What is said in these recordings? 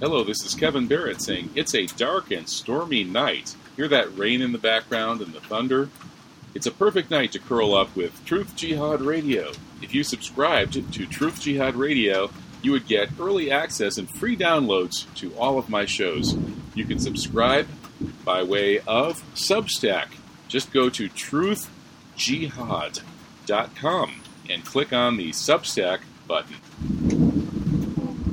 Hello, this is Kevin Barrett saying it's a dark and stormy night. Hear that rain in the background and the thunder? It's a perfect night to curl up with Truth Jihad Radio. If you subscribed to Truth Jihad Radio, you would get early access and free downloads to all of my shows. You can subscribe by way of Substack. Just go to truthjihad.com and click on the Substack button.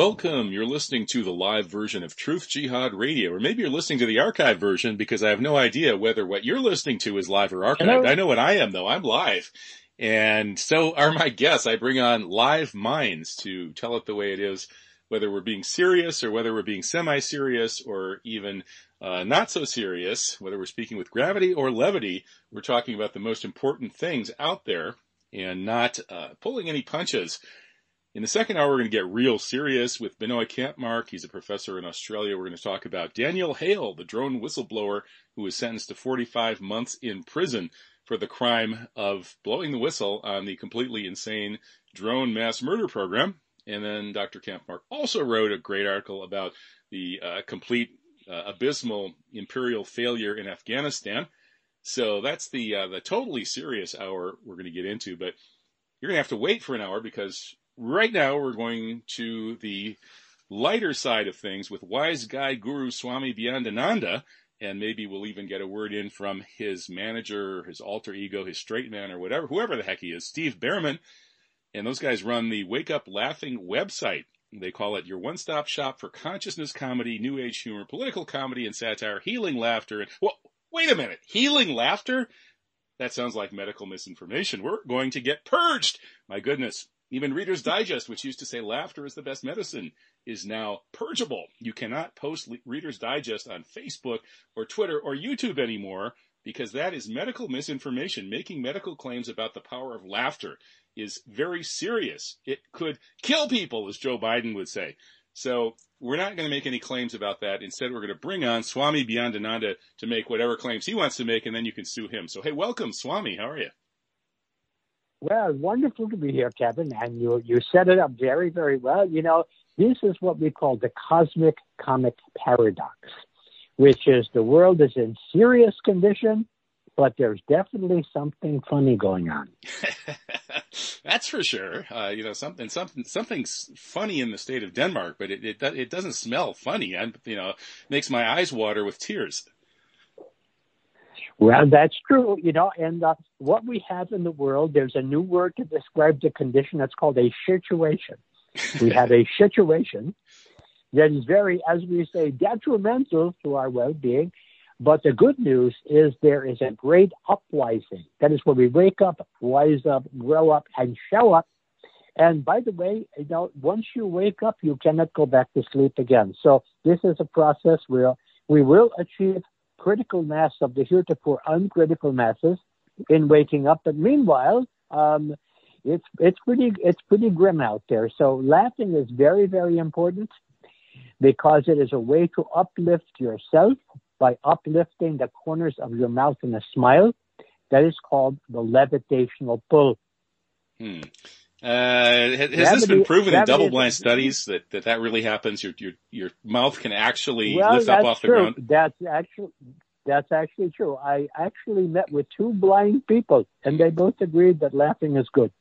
Welcome. You're listening to the live version of Truth Jihad Radio, or maybe you're listening to the archive version because I have no idea whether what you're listening to is live or archived. Hello. I know what I am though. I'm live. And so are my guests. I bring on live minds to tell it the way it is, whether we're being serious or whether we're being semi-serious or even uh, not so serious, whether we're speaking with gravity or levity, we're talking about the most important things out there and not uh, pulling any punches. In the second hour, we're going to get real serious with Binoy Kampmark. He's a professor in Australia. We're going to talk about Daniel Hale, the drone whistleblower who was sentenced to 45 months in prison for the crime of blowing the whistle on the completely insane drone mass murder program. And then Dr. Kampmark also wrote a great article about the uh, complete uh, abysmal imperial failure in Afghanistan. So that's the uh, the totally serious hour we're going to get into, but you're going to have to wait for an hour because right now we're going to the lighter side of things with wise guy guru Swami Beyondananda, and maybe we'll even get a word in from his manager, his alter ego, his straight man, or whatever, whoever the heck he is, Steve Bhaerman. And those guys run the Wake Up Laughing website. They call it your one-stop shop for consciousness comedy, new age humor, political comedy and satire, healing laughter. And well, wait a minute, healing laughter? That sounds like medical misinformation. We're going to get purged. My goodness. Even Reader's Digest, which used to say laughter is the best medicine, is now purgeable. You cannot post Reader's Digest on Facebook or Twitter or YouTube anymore because that is medical misinformation. Making medical claims about the power of laughter is very serious. It could kill people, as Joe Biden would say. So we're not going to make any claims about that. Instead, we're going to bring on Swami Beyondananda to make whatever claims he wants to make, and then you can sue him. So, hey, welcome, Swami. How are you? Well, wonderful to be here, Kevin. And you you set it up very, very well. You know, this is what we call the cosmic comic paradox, which is the world is in serious condition, but there's definitely something funny going on. That's for sure. Uh, you know, something, something, something's funny in the state of Denmark, but it, it, it doesn't smell funny. And, you know, makes my eyes water with tears. Well, that's true, you know, and uh, what we have in the world, there's a new word to describe the condition that's called a situation. we have a situation that is very, as we say, detrimental to our well-being. But the good news is there is a great uprising. That is when we wake up, rise up, grow up, and show up. And by the way, you know, once you wake up, you cannot go back to sleep again. So this is a process where we will achieve critical mass of the heretofore uncritical masses in waking up. But meanwhile, um, it's it's pretty it's pretty grim out there. So laughing is very very important because it is a way to uplift yourself by uplifting the corners of your mouth in a smile. That is called the levitational pull. Hmm. Uh, has, this been proven in double-blind studies that, that that really happens? Your your your mouth can actually well, lift up off true. the ground. That's actually that's actually true. I actually met with two blind people, and they both agreed that laughing is good.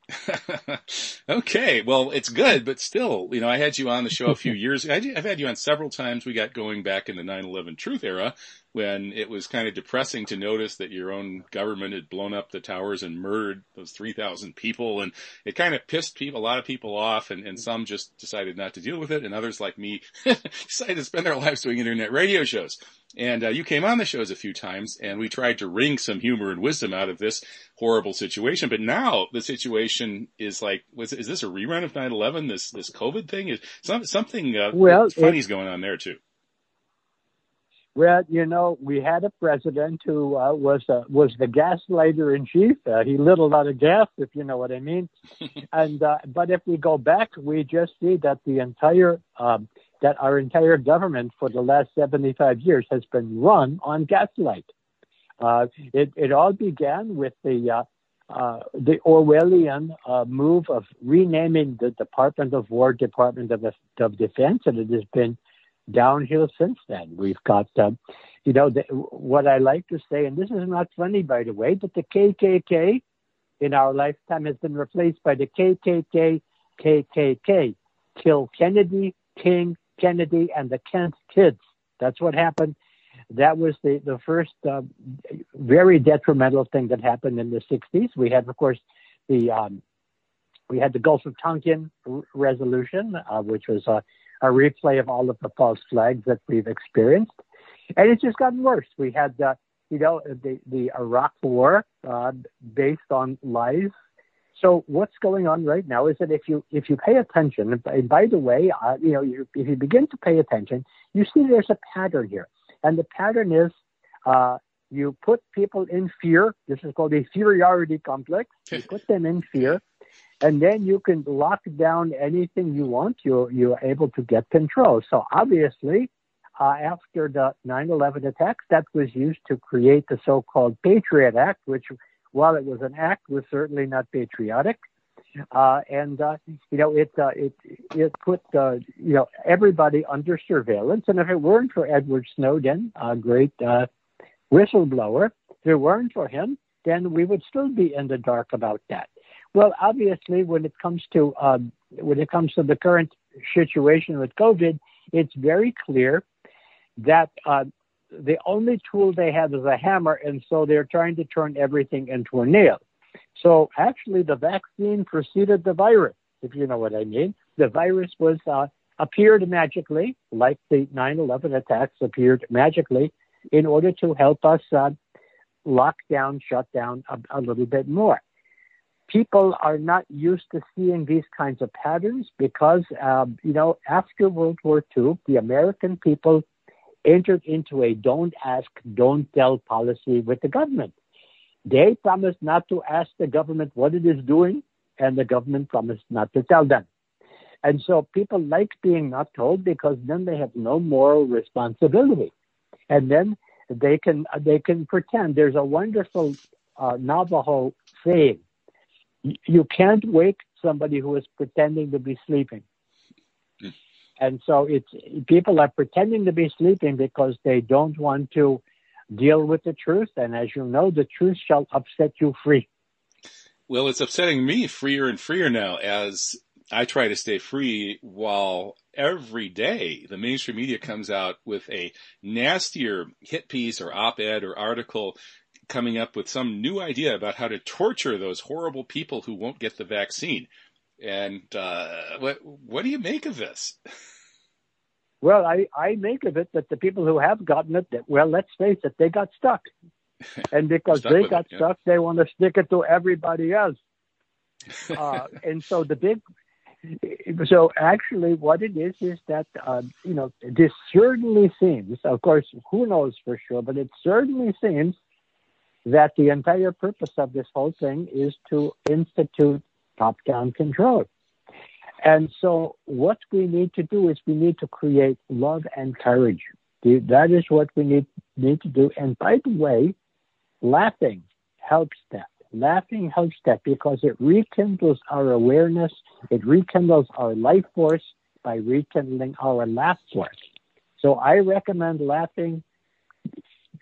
okay, well, it's good, but still, you know, I had you on the show a few years. I've had you on several times. We got going back in the 9/11 Truth era, when it was kind of depressing to notice that your own government had blown up the towers and murdered those 3,000 people. And it kind of pissed people, a lot of people off and, and some just decided not to deal with it. And others like me decided to spend their lives doing internet radio shows. And uh, you came on the shows a few times and we tried to wring some humor and wisdom out of this horrible situation. But now the situation is like, was, is this a rerun of 9-11? This, this COVID thing is some, something, uh, well, funny's going on there too. Well, you know, we had a president who uh, was uh, was the gaslighter in chief. Uh, he lit a lot of gas, if you know what I mean. and uh, but if we go back, we just see that the entire um, that our entire government for the last seventy five years has been run on gaslight. Uh, it it all began with the uh, uh, the Orwellian uh, move of renaming the Department of War Department of, of Defense, and it has been downhill since then. We've got, um, you know, the, what I like to say, and this is not funny, by the way, but the KKK in our lifetime has been replaced by the KKK, KKK. Kill Kennedy, King, Kennedy, and the Kent kids. That's what happened. That was the, the first uh, very detrimental thing that happened in the 60s. We had, of course, the um, we had the Gulf of Tonkin resolution, uh, which was uh, a replay of all of the false flags that we've experienced. And it's just gotten worse. We had, uh, you know, the, the Iraq war uh, based on lies. So what's going on right now is that if you if you pay attention, and by the way, uh, you know, you, if you begin to pay attention, you see there's a pattern here, and the pattern is uh, you put people in fear. This is called a inferiority complex. You put them in fear, and then you can lock down anything you want. You're you're able to get control. So obviously, uh, after the 9/11 attacks, that was used to create the so-called Patriot Act, which, while it was an act, was certainly not patriotic. Uh, and uh, you know it uh, it it put uh, you know everybody under surveillance. And if it weren't for Edward Snowden, a great uh, whistleblower, if it weren't for him, then we would still be in the dark about that. Well, obviously, when it comes to um, when it comes to the current situation with COVID, it's very clear that uh, the only tool they have is a hammer, and so they're trying to turn everything into a nail. So actually, the vaccine preceded the virus, if you know what I mean. The virus was uh, appeared magically, like the 9/11 attacks appeared magically, in order to help us uh, lock down, shut down a, a little bit more people are not used to seeing these kinds of patterns because, um, you know, after World War II, the American people entered into a don't ask, don't tell policy with the government. They promised not to ask the government what it is doing, and the government promised not to tell them. And so people like being not told because then they have no moral responsibility. And then they can they can pretend. There's a wonderful uh, Navajo saying you can't wake somebody who is pretending to be sleeping. Mm. And so it's people are pretending to be sleeping because they don't want to deal with the truth. And as you know, the truth shall upset you free. Well, it's upsetting me freer and freer now as I try to stay free while every day the mainstream media comes out with a nastier hit piece or op-ed or article coming up with some new idea about how to torture those horrible people who won't get the vaccine. And uh, what what do you make of this? Well, I, I make of it that the people who have gotten it, that, well, let's face it, they got stuck. And because they got it, yeah. stuck, they want to stick it to everybody else. Uh, and so the big, so actually what it is is that, uh, you know, this certainly seems, of course, who knows for sure, but it certainly seems that the entire purpose of this whole thing is to institute top-down control. And so what we need to do is we need to create love and courage. That is what we need, need to do. And by the way, laughing helps that. Laughing helps that because it rekindles our awareness. It rekindles our life force by rekindling our laugh force. So I recommend laughing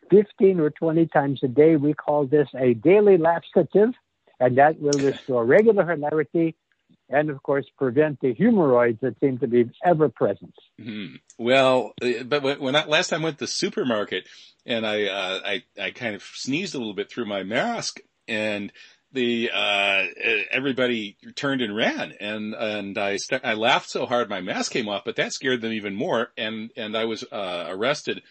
15 or 20 times a day. We call this a daily laxative, and that will restore regular hilarity and of course prevent the hemorrhoids that seem to be ever present. Mm-hmm. Well, uh, but when I, last time I went to the supermarket and I, uh, I, I kind of sneezed a little bit through my mask and the, uh, everybody turned and ran and, and I, st- I laughed so hard my mask came off, but that scared them even more. And, and I was, uh, arrested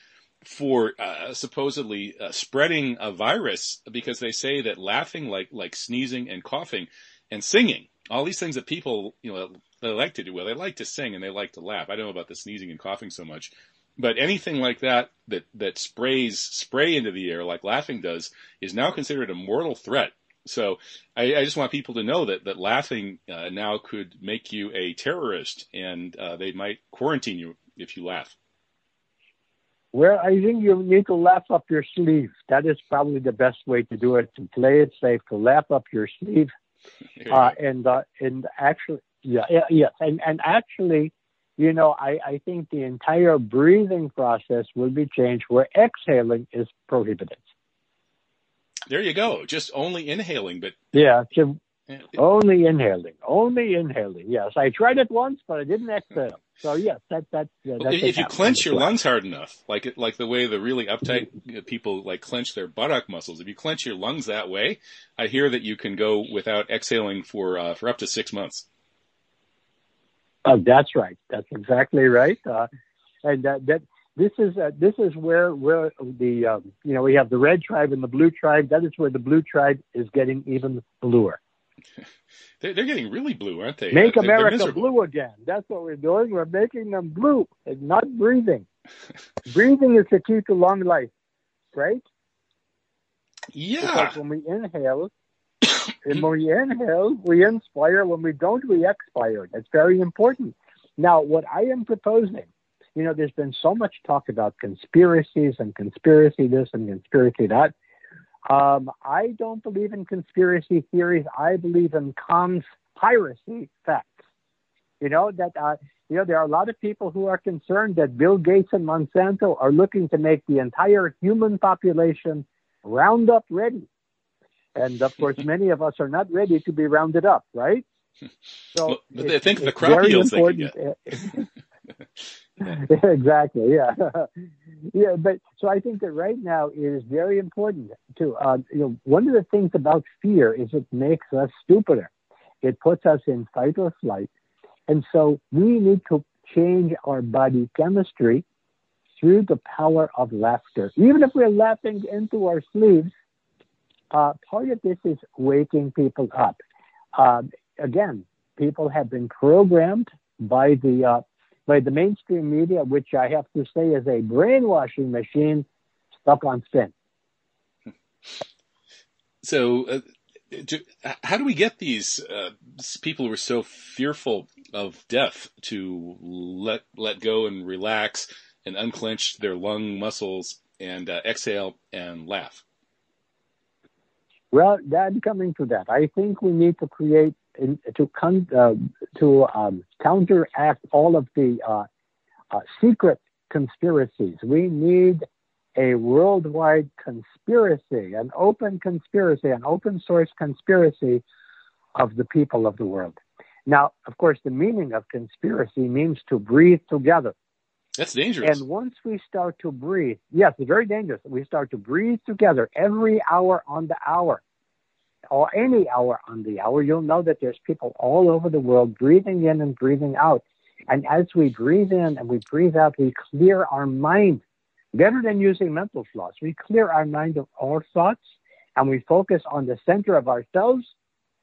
for uh, supposedly uh, spreading a virus because they say that laughing like like sneezing and coughing and singing all these things that people, you know, they like to do. Well, they like to sing and they like to laugh. I don't know about the sneezing and coughing so much, but anything like that that that sprays spray into the air like laughing does is now considered a mortal threat. So I, I just want people to know that that laughing uh, now could make you a terrorist, and uh, they might quarantine you if you laugh. Well, I think you need to laugh up your sleeve. That is probably the best way to do it. To play it safe, to laugh up your sleeve uh, and uh, and actually, yeah, yes, and and actually, you know, I I think the entire breathing process will be changed where exhaling is prohibited. There you go. Just only inhaling, but yeah, to, only inhaling, only inhaling. Yes, I tried it once, but I didn't exhale. So yes, that that. Yeah, well, if you clench your lungs hard enough, like it, like the way the really uptight people like clench their buttock muscles, if you clench your lungs that way, I hear that you can go without exhaling for uh, for up to six months. Oh, that's right. That's exactly right. Uh, and that, that this is uh, this is where where the um, you know we have the red tribe and the blue tribe. That is where the blue tribe is getting even bluer. They're, they're getting really blue, aren't they? Make they're, America they're blue again. That's what we're doing. We're making them blue and not breathing. breathing is the key to long life, right? Yeah. Because when we inhale, and when we inhale, we inspire. When we don't, we expire. That's very important. Now, what I am proposing, you know, there's been so much talk about conspiracies and conspiracy this and conspiracy that. Um, I don't believe in conspiracy theories. I believe in conspiracy facts. You know that uh, you know there are a lot of people who are concerned that Bill Gates and Monsanto are looking to make the entire human population Roundup ready, and of course, many of us are not ready to be rounded up, right? So well, but they think the crop yields they can get. exactly. Yeah. yeah. But so I think that right now it is very important to, uh, you know, one of the things about fear is it makes us stupider. It puts us in fight or flight. And so we need to change our body chemistry through the power of laughter. Even if we're laughing into our sleeves, uh, part of this is waking people up. Uh, again, people have been programmed by the uh, by the mainstream media, which I have to say is a brainwashing machine stuck on spin. So, uh, how do we get these uh, people who are so fearful of death to let let go and relax and unclench their lung muscles and uh, exhale and laugh? Well, that coming to that, I think we need to create in, to con, uh, to um, counteract all of the uh, uh, secret conspiracies. We need a worldwide conspiracy, an open conspiracy, an open source conspiracy of the people of the world. Now, of course, the meaning of conspiracy means to breathe together. That's dangerous. And once we start to breathe, yes, it's very dangerous. We start to breathe together every hour on the hour or any hour on the hour, you'll know that there's people all over the world breathing in and breathing out. And as we breathe in and we breathe out, we clear our mind better than using mental floss. We clear our mind of all thoughts and we focus on the center of ourselves.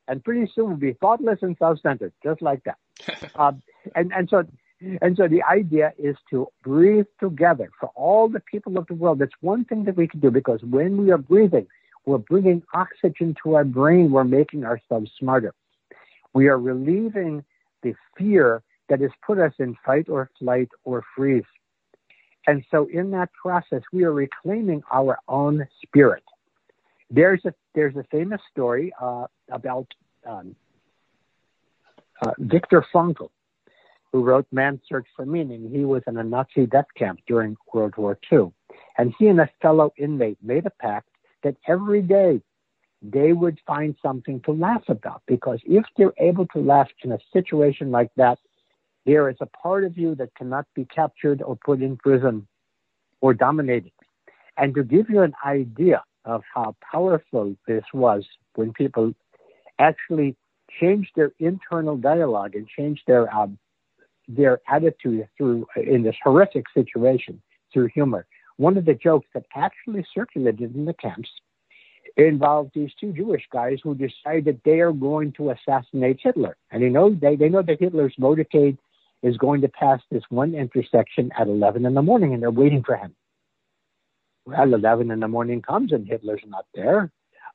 And pretty soon we'll be thoughtless and self-centered, just like that. um, and, and so, and so the idea is to breathe together for all the people of the world. That's one thing that we can do because when we are breathing, we're bringing oxygen to our brain. We're making ourselves smarter. We are relieving the fear that has put us in fight or flight or freeze. And so in that process, we are reclaiming our own spirit. There's a, there's a famous story uh, about um, uh, Frankl, who wrote Man's Search for Meaning. He was in a Nazi death camp during World War II. And he and a fellow inmate made a pact that every day they would find something to laugh about because if they're able to laugh in a situation like that, there is a part of you that cannot be captured or put in prison or dominated. And to give you an idea of how powerful this was when people actually changed their internal dialogue and changed their um, their attitude through in this horrific situation through humor. One of the jokes that actually circulated in the camps involved these two Jewish guys who decided they are going to assassinate Hitler. And they know they, they know that Hitler's motorcade is going to pass this one intersection at 11 in the morning and they're waiting for him. Well, 11 in the morning comes and Hitler's not there.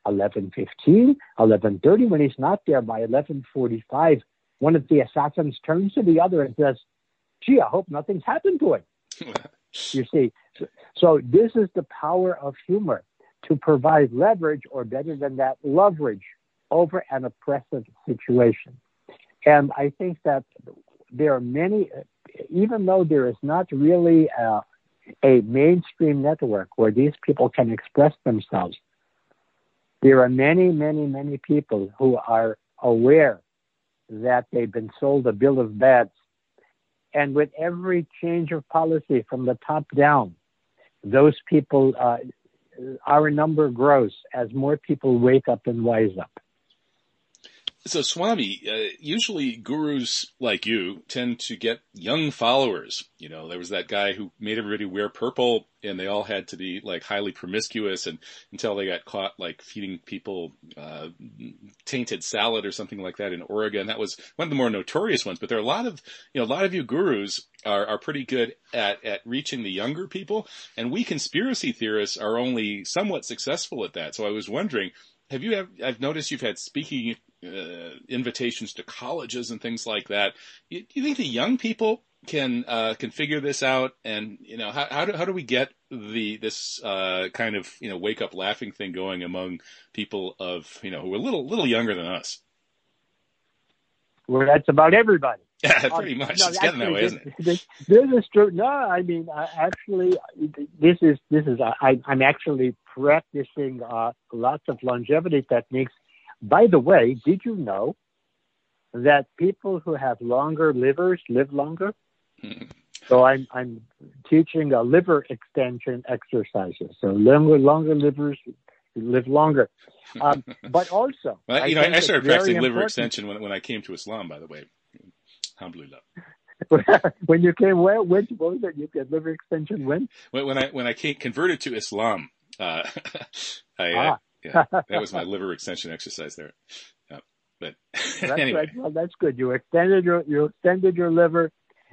11.15, 11.30, when he's not there by 11.45, one of the assassins turns to the other and says, gee, I hope nothing's happened to him. you see, so, this is the power of humor to provide leverage or better than that, leverage over an oppressive situation. And I think that there are many, even though there is not really a, a mainstream network where these people can express themselves, there are many, many, many people who are aware that they've been sold a bill of bads. And with every change of policy from the top down, those people, uh, our number grows as more people wake up and wise up. So Swami, uh, usually gurus like you tend to get young followers. You know, there was that guy who made everybody wear purple and they all had to be like highly promiscuous and until they got caught like feeding people, uh, tainted salad or something like that in Oregon. That was one of the more notorious ones, but there are a lot of, you know, a lot of you gurus are, are pretty good at, at reaching the younger people and we conspiracy theorists are only somewhat successful at that. So I was wondering, have you have, I've noticed you've had speaking uh, invitations to colleges and things like that. Do you think the young people can uh, can figure this out? And you know, how how do how do we get the this uh, kind of you know wake up laughing thing going among people of you know who are a little little younger than us? Well, that's about everybody. Yeah, pretty um, much. No, it's getting that way, isn't it? This, this is true. No, I mean, actually, this is this is. I, I'm actually practicing uh, lots of longevity techniques by the way, did you know that people who have longer livers live longer? So I'm I'm teaching a liver extension exercises. So longer longer livers live longer. Um, but also, well, you I know, I started practicing liver extension when when I came to Islam. By the way, alhamdulillah. when you came, where, when, what was it? You get liver extension when? When, when I when I came converted to Islam, uh, I, uh, ah yeah, that was my liver extension exercise there. Yeah. But that's anyway, right. well, that's good. You extended your you extended your liver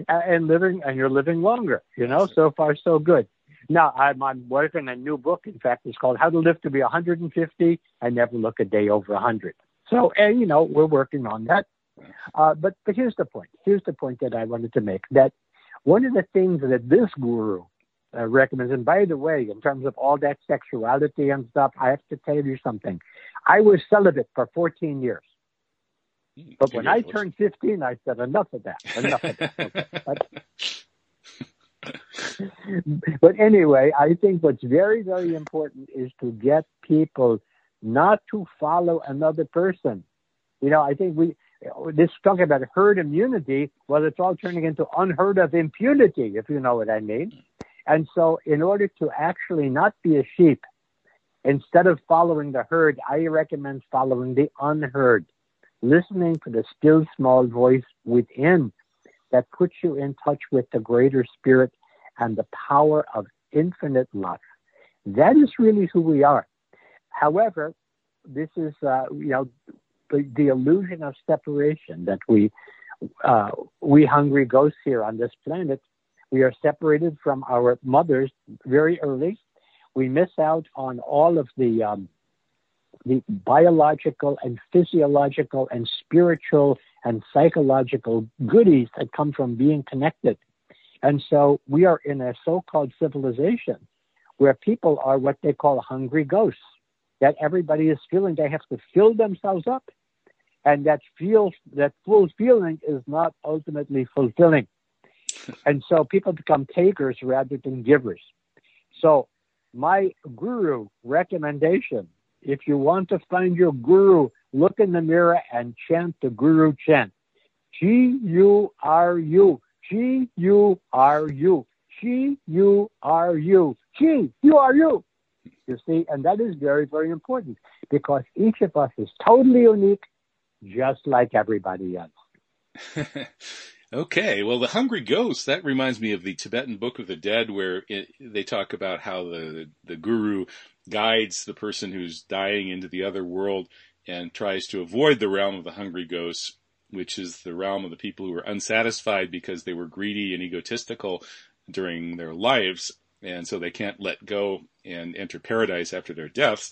uh, and living, and you're living longer. You know, so far so good. Now I'm, I'm working a new book. In fact, it's called How to Live to Be 150 and Never Look a Day Over 100. So, and you know, we're working on that. Uh, but but here's the point. Here's the point that I wanted to make. That one of the things that this guru uh, recommends. And by the way, in terms of all that sexuality and stuff, I have to tell you something. I was celibate for 14 years. But when I turned 15, I said, enough of that. Enough of that. but anyway, I think what's very, very important is to get people not to follow another person. You know, I think we, this talking about herd immunity, well, it's all turning into unheard of impunity, if you know what I mean. And so, in order to actually not be a sheep, instead of following the herd, I recommend following the unheard, listening to the still small voice within that puts you in touch with the greater spirit and the power of infinite love. That is really who we are. However, this is, uh, you know, the, the, illusion of separation that we, uh, we hungry ghosts here on this planet we are separated from our mothers very early. We miss out on all of the um, the biological and physiological and spiritual and psychological goodies that come from being connected. And so we are in a so-called civilization where people are what they call hungry ghosts, that everybody is feeling they have to fill themselves up. And that feels that full feeling is not ultimately fulfilling and so people become takers rather than givers. So my guru recommendation if you want to find your guru, look in the mirror and chant the guru chant. G U R U. G U R U. G U R U. G U R U. You see, and that is very, very important because each of us is totally unique, just like everybody else. okay, well, the hungry ghost that reminds me of the Tibetan Book of the Dead, where it, they talk about how the the guru guides the person who's dying into the other world and tries to avoid the realm of the hungry ghosts, which is the realm of the people who were unsatisfied because they were greedy and egotistical during their lives, and so they can't let go and enter paradise after their deaths.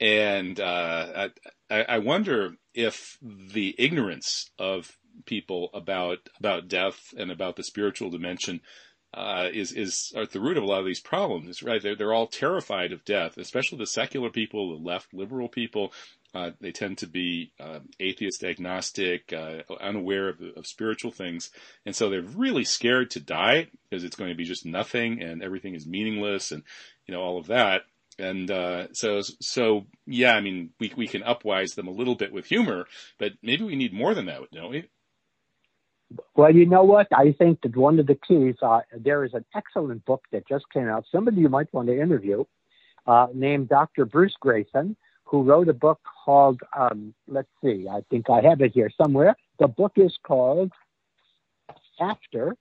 And uh, I, I wonder if the ignorance of people about about death and about the spiritual dimension uh, is is at the root of a lot of these problems. Right? They're they're all terrified of death, especially the secular people, the left liberal people. Uh, they tend to be uh, atheist, agnostic, uh, unaware of, of, spiritual things, and so they're really scared to die because it's going to be just nothing and everything is meaningless, and you know all of that. And uh, so, so yeah, I mean, we we can upwise them a little bit with humor, but maybe we need more than that, don't we? Well, you know what? I think that one of the keys, uh, there is an excellent book that just came out. Somebody you might want to interview, uh, named Dr. Bruce Greyson, who wrote a book called, um, let's see, I think I have it here somewhere. The book is called After.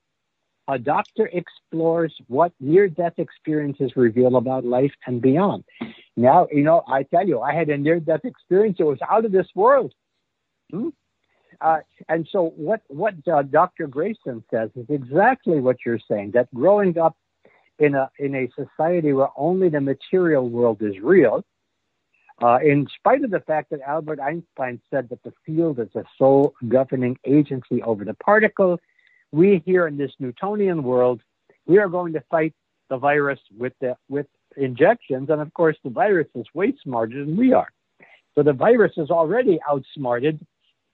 A doctor explores what near death experiences reveal about life and beyond. Now, you know, I tell you, I had a near death experience. It was out of this world. Hmm? Uh, and so what what uh, Dr. Greyson says is exactly what you're saying. That growing up in a in a society where only the material world is real, uh, in spite of the fact that Albert Einstein said that the field is the sole governing agency over the particle, we here in this Newtonian world, we are going to fight the virus with the with injections, and of course the virus is way smarter than we are. So the virus is already outsmarted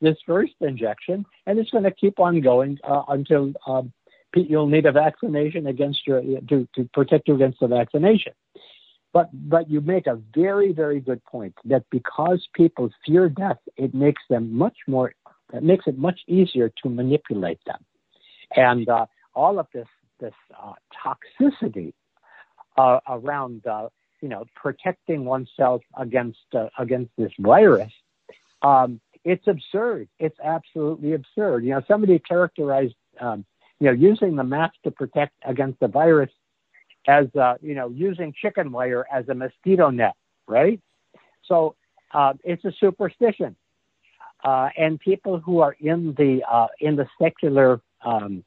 this first injection, and it's going to keep on going uh, until um, you'll need a vaccination against your to, to protect you against the vaccination. But but you make a very very good point that because people fear death, it makes them much more. It makes it much easier to manipulate them, and uh, all of this this uh, toxicity uh, around uh, you know protecting oneself against uh, against this virus. Um, it's absurd. It's absolutely absurd. You know, somebody characterized, um, you know, using the mask to protect against the virus as, uh, you know, using chicken wire as a mosquito net, right? So uh, it's a superstition. Uh, and people who are in the uh, in the secular um,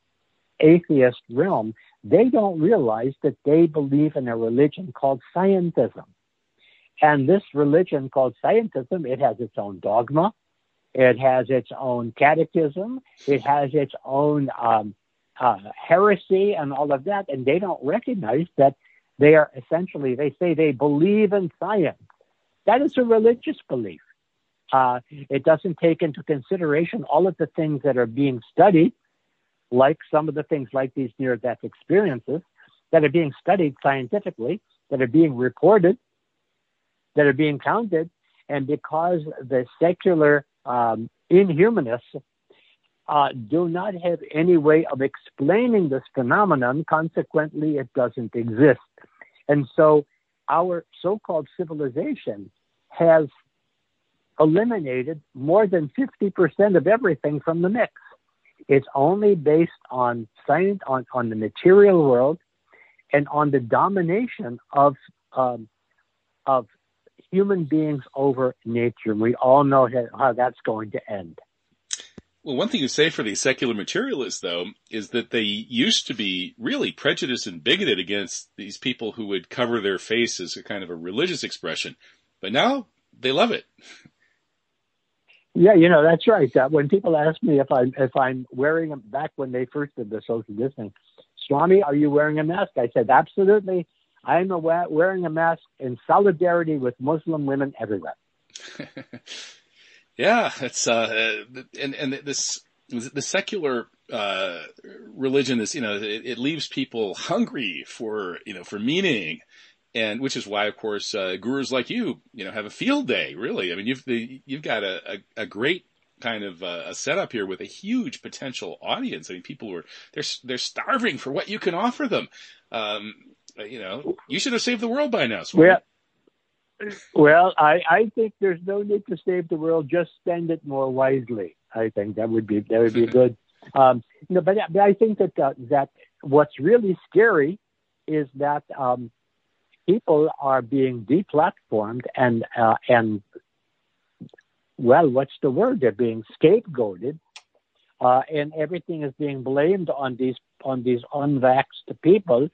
atheist realm, they don't realize that they believe in a religion called scientism. And this religion called scientism, it has its own dogma, it has its own catechism. It has its own um, uh, heresy and all of that. And they don't recognize that they are essentially, they say they believe in science. That is a religious belief. Uh, it doesn't take into consideration all of the things that are being studied, like some of the things like these near death experiences that are being studied scientifically, that are being reported, that are being counted. And because the secular inhumanists uh, do not have any way of explaining this phenomenon. Consequently, it doesn't exist. And so our so called civilization has eliminated more than 50% of everything from the mix. It's only based on science, on, on the material world, and on the domination of um, of human beings over nature. And we all know how that's going to end. Well, one thing you say for these secular materialists, though, is that they used to be really prejudiced and bigoted against these people who would cover their face as a kind of a religious expression. But now they love it. Yeah, you know that's right. Uh, when people ask me if I'm if I'm wearing them back when they first did the social distancing, Swami, are you wearing a mask? I said absolutely. I'm wearing a mask in solidarity with Muslim women everywhere. yeah, it's uh, and and this the secular uh, religion is you know it, it, leaves people hungry for you know for meaning, and which is why, of course, uh, gurus like you, you know, have a field day. Really, I mean, you've you've got a, a, a great kind of uh, a setup here with a huge potential audience. I mean, people are they're they're starving for what you can offer them. Um, you know, you should have saved the world by now. Well, well, I, I think there's no need to save the world. Just spend it more wisely. I think that would be that would be good. Um, you know, but, but I think that uh, that what's really scary is that um, people are being deplatformed and uh, and well, what's the word? They're being scapegoated, uh, and everything is being blamed on these on these unvaxxed people,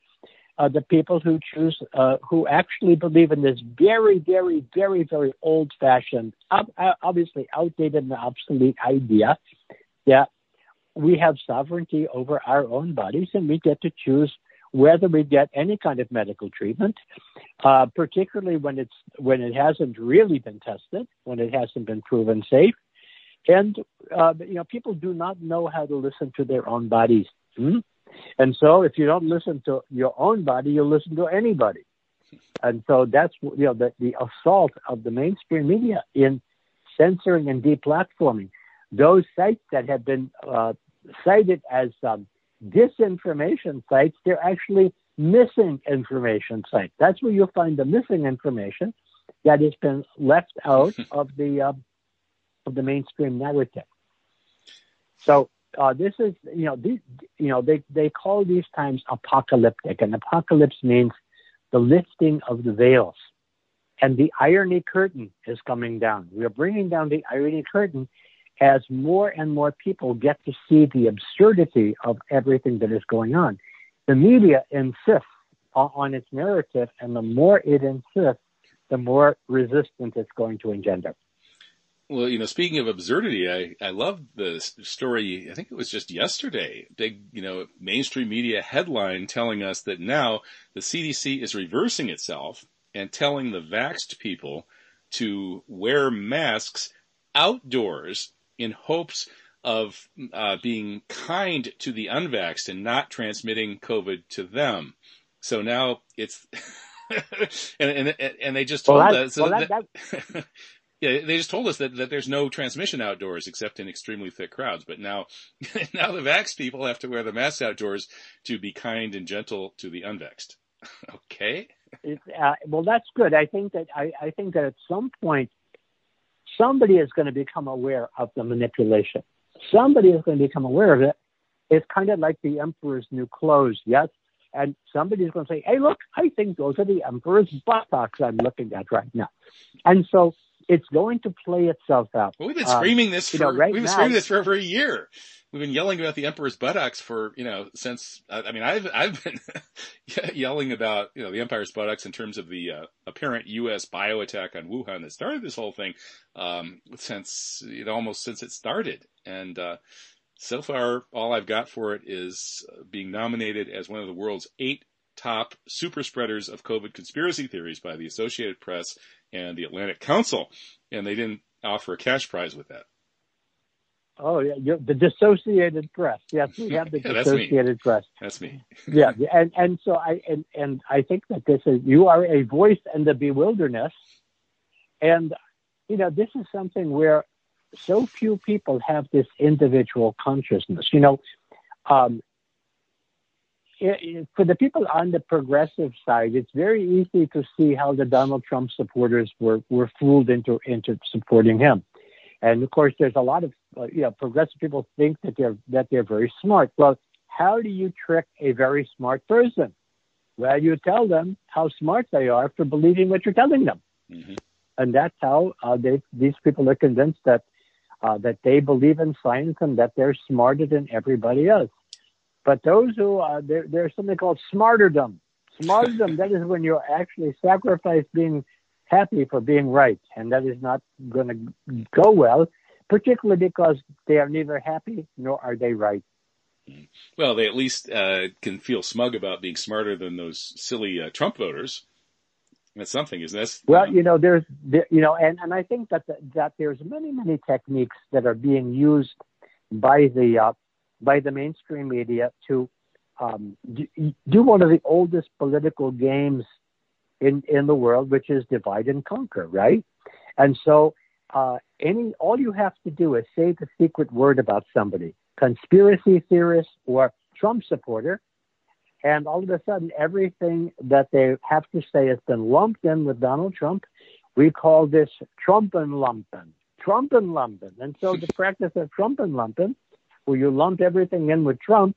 uh, the people who choose uh, who actually believe in this very, very, very, very old-fashioned, obviously outdated and obsolete idea that we have sovereignty over our own bodies and we get to choose whether we get any kind of medical treatment, uh, particularly when it's when it hasn't really been tested, when it hasn't been proven safe, and uh, you know people do not know how to listen to their own bodies, hmm? And so if you don't listen to your own body, you listen to anybody, and so that's you know the, the assault of the mainstream media in censoring and deplatforming those sites that have been uh, cited as um, disinformation sites, they're actually missing information sites. That's where you'll find the missing information that has been left out of the uh, of the mainstream narrative. So uh, this is, you know, these, you know, they they call these times apocalyptic, and apocalypse means the lifting of the veils, and the irony curtain is coming down. We are bringing down the irony curtain, as more and more people get to see the absurdity of everything that is going on. The media insists on its narrative, and the more it insists, the more resistance it's going to engender. Well, you know, speaking of absurdity, I, I love the story. I think it was just yesterday. Big, you know, mainstream media headline telling us that now the CDC is reversing itself and telling the vaxxed people to wear masks outdoors in hopes of uh, being kind to the unvaxxed and not transmitting COVID to them. So now it's and, and and they just told well, us well, that, that, yeah they just told us that, that there's no transmission outdoors except in extremely thick crowds. But now now the vaxxed people have to wear the masks outdoors to be kind and gentle to the unvaxxed. okay. Uh, well, that's good. I think that I, I think that at some point somebody is going to become aware of the manipulation. Somebody is going to become aware of it. It's kind of like the emperor's new clothes, yes? And somebody's going to say, hey, look, I think those are the emperor's buttocks I'm looking at right now. And so it's going to play itself out. Well, we've been screaming um, this for, you know, right we've been now, screaming this for over a year. We've been yelling about the emperor's buttocks for, you know, since, I mean, I've, I've been yelling about, you know, the empire's buttocks in terms of the uh, apparent U.S. bio attack on Wuhan that started this whole thing, um, since, you know, almost since it started. And, uh, so far, all I've got for it is being nominated as one of the world's eight top super spreaders of COVID conspiracy theories by the Associated Press and the Atlantic Council. And they didn't offer a cash prize with that. Oh yeah, the dissociated press. Yes, we have the yeah, dissociated press. That's me. yeah, and and so I and and I think that this is you are a voice in the bewilderness, and you know this is something where so few people have this individual consciousness. You know, um, for the people on the progressive side, it's very easy to see how the Donald Trump supporters were were fooled into into supporting him. And of course, there's a lot of uh, you know progressive people think that they're that they're very smart. Well, how do you trick a very smart person? Well, you tell them how smart they are for believing what you're telling them, mm-hmm. and that's how uh, they, these people are convinced that uh, that they believe in science and that they're smarter than everybody else. But those who uh, there, there's something called smarterdom. Smarterdom that is when you actually sacrifice being happy for being right, and that is not going to go well, particularly because they are neither happy nor are they right. Well, they at least uh, can feel smug about being smarter than those silly uh, Trump voters. That's something, isn't that? Well, you know, there's, there, you know, and, and I think that the, that there's many many techniques that are being used by the uh, by the mainstream media to um, do, one of the oldest political games in, in the world, which is divide and conquer, right? And so, uh, any, all you have to do is say the secret word about somebody, conspiracy theorist or Trump supporter, and all of a sudden everything that they have to say has been lumped in with Donald Trump. We call this Trumpenlumpen, Trumpenlumpen. And lumpen, and so the practice of Trumpenlumpen, where you lump everything in with Trump,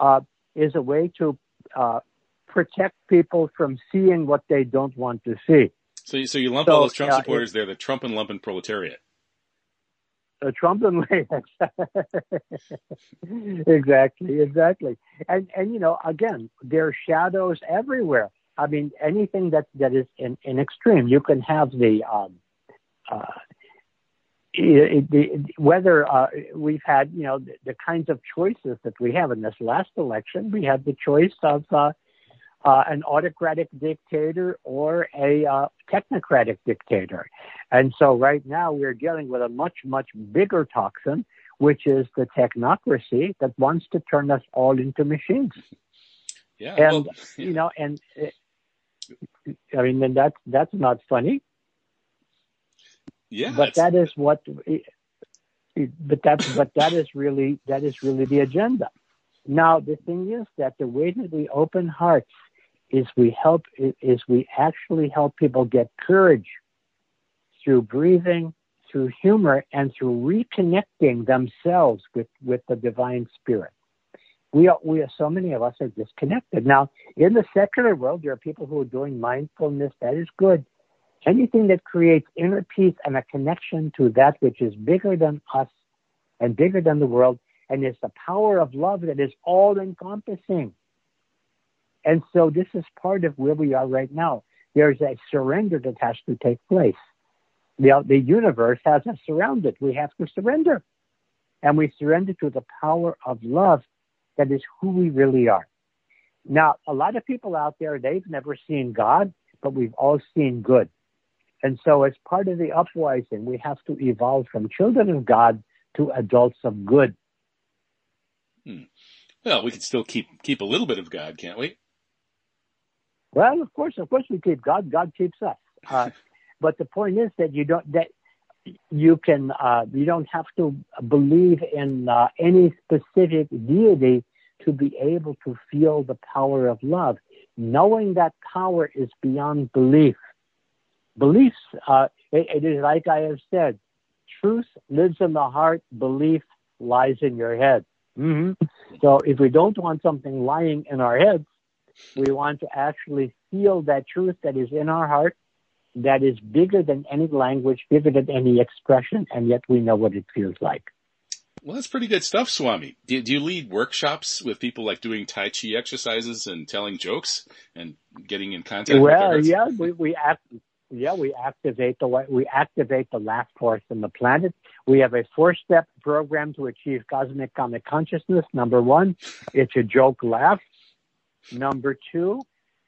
uh, is a way to uh, protect people from seeing what they don't want to see. So, you, so you lump so, all those Trump supporters, it, they're the Trump and lumpen proletariat. The Trump and exactly, exactly. And, and, you know, again, there are shadows everywhere. I mean, anything that, that is in, in extreme, you can have the, um, uh, it, it, whether uh, we've had, you know, the, the, kinds of choices that we have in this last election, we had the choice of uh, uh, an autocratic dictator or a uh, technocratic dictator. And so right now we're dealing with a much, much bigger toxin, which is the technocracy that wants to turn us all into machines. Yeah. And, well, yeah. you know, and I mean, and that's, that's not funny. Yeah. But that is what, but that's, but that is really, that is really the agenda. Now, the thing is that the way that we open hearts is we help is we actually help people get courage through breathing, through humor, and through reconnecting themselves with, with the divine spirit. We are, we are so many of us are disconnected. Now, in the secular world, there are people who are doing mindfulness. That is good. Anything that creates inner peace and a connection to that which is bigger than us and bigger than the world, and is the power of love that is all encompassing. And so this is part of where we are right now. There's a surrender that has to take place. The, the universe has us surrounded. We have to surrender. And we surrender to the power of love that is who we really are. Now, a lot of people out there, they've never seen God, but we've all seen good. And so as part of the uprising, we have to evolve from children of God to adults of good. Hmm. Well, we can still keep keep a little bit of God, can't we? Well, of course, of course, we keep God. God keeps us. Uh, but the point is that you don't that you can uh, you don't have to believe in uh, any specific deity to be able to feel the power of love. Knowing that power is beyond belief. Beliefs. Uh, it, it is like I have said. Truth lives in the heart. Belief lies in your head. Mm-hmm. So if we don't want something lying in our heads, we want to actually feel that truth that is in our heart, that is bigger than any language, bigger than any expression, and yet we know what it feels like. Well, that's pretty good stuff, Swami. Do, do you lead workshops with people like doing Tai Chi exercises and telling jokes and getting in contact? With Well, yeah, we, we act, yeah, we activate the we activate the last force in the planet. We have a four-step program to achieve cosmic comic consciousness. Number one, it's a joke laugh. Number two,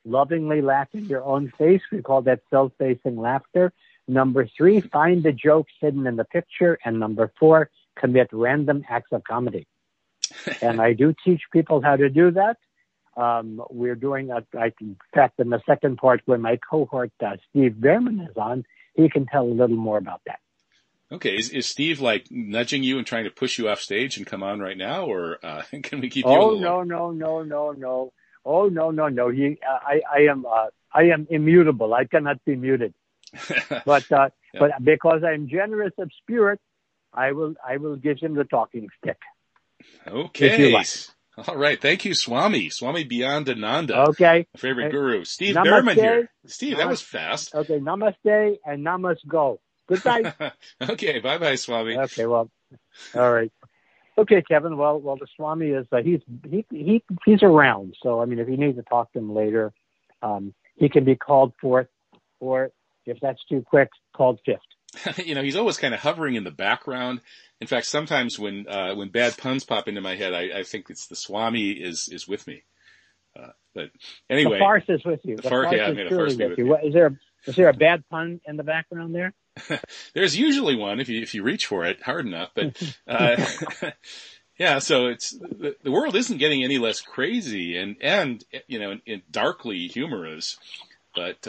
lovingly laugh in your own face. We call that self-facing laughter. Number three, find the jokes hidden in the picture. And number four, commit random acts of comedy. and I do teach people how to do that. Um, we're doing, a, I, in fact, in the second part where my cohort, uh, Steve Bhaerman is on, he can tell a little more about that. Okay, is, is Steve like nudging you and trying to push you off stage and come on right now, or uh, can we keep you? Oh no, no, no, no, no. Oh no, no, no. He, uh, I, I am, uh, I am immutable. I cannot be muted. but, uh, yeah. but because I am generous of spirit, I will, I will give him the talking stick. Okay. If you Like. All right. Thank you, Swami. Swami Beyondananda. Okay. My favorite guru. Steve namaste. Bhaerman here. Steve, namaste. that was fast. Okay. Namaste and namaste go. Good night. okay. Bye bye, Swami. Okay. Well, all right. Okay, Kevin. Well, well, the Swami is uh, he's he he he's around. So I mean, if you need to talk to him later, um, he can be called forth, or if that's too quick, called fifth. you know, he's always kind of hovering in the background. In fact, sometimes when uh, when bad puns pop into my head, I, I think it's the Swami is is with me. Uh, but anyway, the farce is with you. The, the farce, yeah, is I farce with, with you. What, is there a, is there a bad pun in the background there? There's usually one if you if you reach for it hard enough, but uh, yeah. So it's the, the, world isn't getting any less crazy and and you know and, darkly humorous, but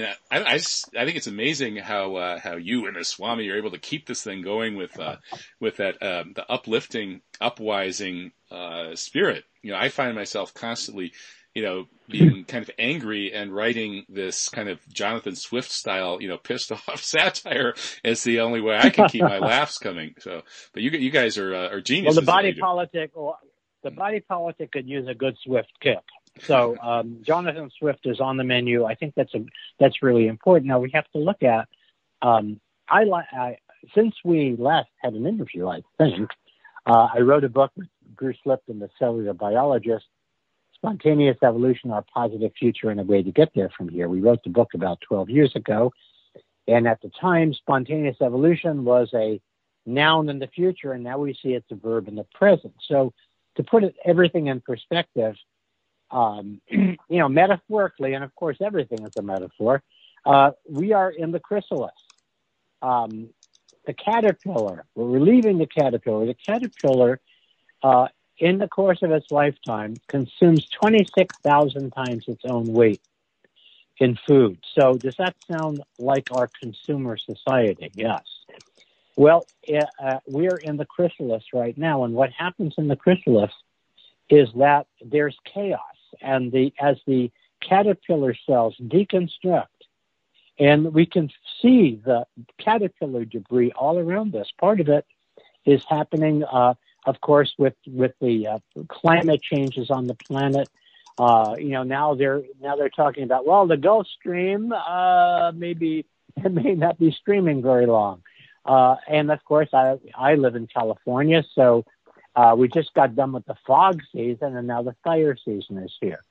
know, I, I, just, I think it's amazing how uh, how you and the Swami are able to keep this thing going with uh, with that um, the uplifting, upwising uh, spirit. You know, I find myself constantly, you know, being kind of angry and writing this kind of Jonathan Swift style, you know, pissed off satire. It's the only way I can keep my laughs coming. So, but you you guys are uh, are geniuses. Well, the body politic, the body politic could use a good Swift kick. So um, Jonathan Swift is on the menu. I think that's a that's really important. Now we have to look at. Um, I, I since we last had an interview, I think uh, I wrote a book with Bruce Lipton, the cellular biologist, Spontaneous Evolution: Our Positive Future and a Way to Get There from Here. We wrote the book about 12 years ago, and at the time, spontaneous evolution was a noun in the future, and now we see it's a verb in the present. So to put it, everything in perspective um, you know, metaphorically, and of course everything is a metaphor, uh, we are in the chrysalis. Um, the caterpillar, we're leaving the caterpillar. The caterpillar, uh, in the course of its lifetime, consumes 26,000 times its own weight in food. So does that sound like our consumer society? Yes. Well, uh, we're in the chrysalis right now, and what happens in the chrysalis is that there's chaos and the as the caterpillar cells deconstruct, and we can see the caterpillar debris all around us. Part of it is happening, uh, of course, with with the uh, climate changes on the planet. Uh, you know, now they're now they're talking about well, the Gulf Stream uh, maybe it may not be streaming very long. Uh, and of course, I I live in California, so uh, we just got done with the fog season, and now the fire season is here.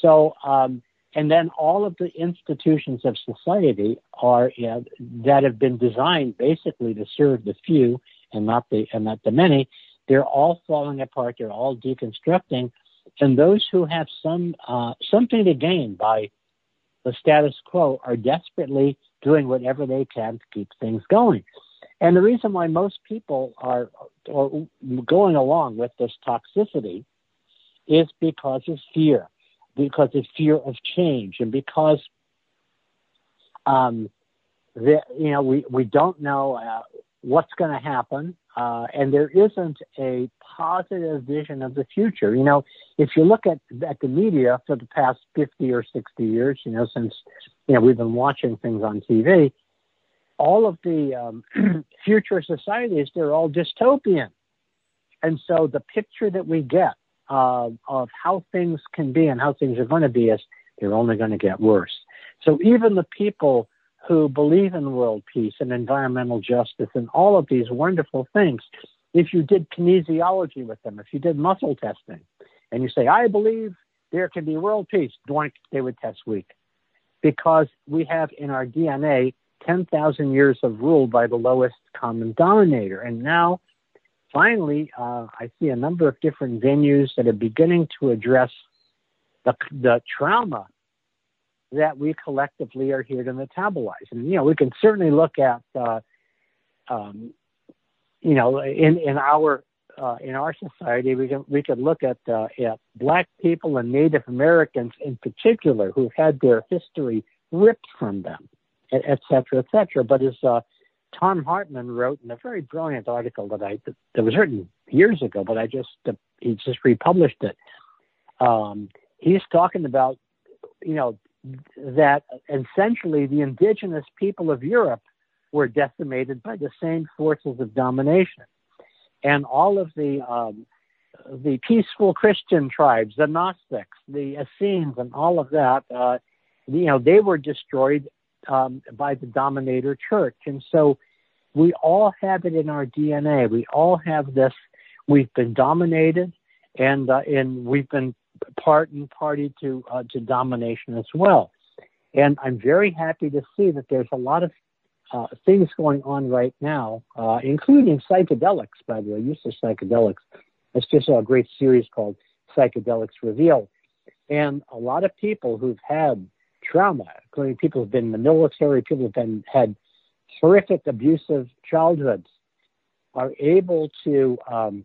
So, um, and then all of the institutions of society are you know, that have been designed basically to serve the few and not the and not the many. They're all falling apart. They're all deconstructing, and those who have some uh, something to gain by the status quo are desperately doing whatever they can to keep things going. And the reason why most people are, are going along with this toxicity is because of fear, because of fear of change, and because um, the, you know we we don't know uh, what's going to happen, uh, and there isn't a positive vision of the future. You know, if you look at at the media for the past fifty or sixty years, you know, since you know we've been watching things on TV, all of the um, future societies, they're all dystopian. And so the picture that we get uh, of how things can be and how things are going to be is they're only going to get worse. So even the people who believe in world peace and environmental justice and all of these wonderful things, if you did kinesiology with them, if you did muscle testing, and you say, I believe there can be world peace, they would test weak. Because we have in our DNA 10,000 years of rule by the lowest common denominator. And now, finally, uh, I see a number of different venues that are beginning to address the, the trauma that we collectively are here to metabolize. And, you know, we can certainly look at, uh, um, you know, in, in our uh, in our society, we can we could look at uh, at black people and Native Americans in particular who've had their history ripped from them et cetera, et cetera. But as uh, Thom Hartmann wrote in a very brilliant article that I that was written years ago, but I just uh, he just republished it. Um, he's talking about you know that essentially the indigenous people of Europe were decimated by the same forces of domination, and all of the um, the peaceful Christian tribes, the Gnostics, the Essenes, and all of that, uh, you know, they were destroyed um, by the dominator church. And so we all have it in our DNA. We all have this. We've been dominated, and uh, and we've been part and party to uh, to domination as well. And I'm very happy to see that there's a lot of uh, things going on right now, uh, including psychedelics. By the way, use of psychedelics. It's just a great series called Psychedelics Revealed, and a lot of people who've had trauma, people who've been in the military, people who've been had horrific abusive childhoods, are able to um,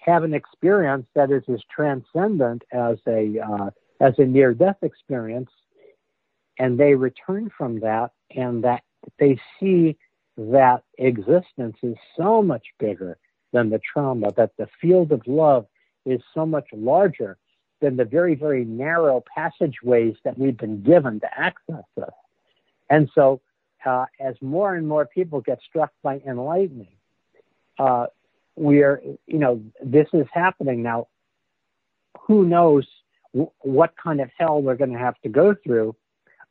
have an experience that is as transcendent as a uh, as a near death experience, and they return from that and that they see that existence is so much bigger than the trauma, that the field of love is so much larger than the very, very narrow passageways that we've been given to access this. And so, uh, as more and more people get struck by enlightening, uh, we are, you know, this is happening now. Who knows w- what kind of hell we're going to have to go through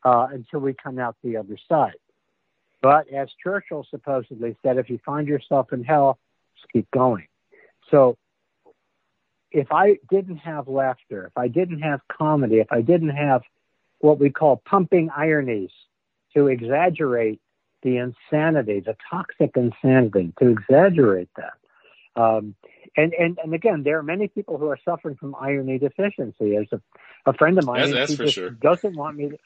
uh, until we come out the other side. But as Churchill supposedly said, if you find yourself in hell, just keep going. So if I didn't have laughter, if I didn't have comedy, if I didn't have what we call pumping ironies to exaggerate the insanity, the toxic insanity, to exaggerate that. Um, and, and, and again, there are many people who are suffering from irony deficiency. As a, a friend of mine, that's, that's sure. doesn't want me to,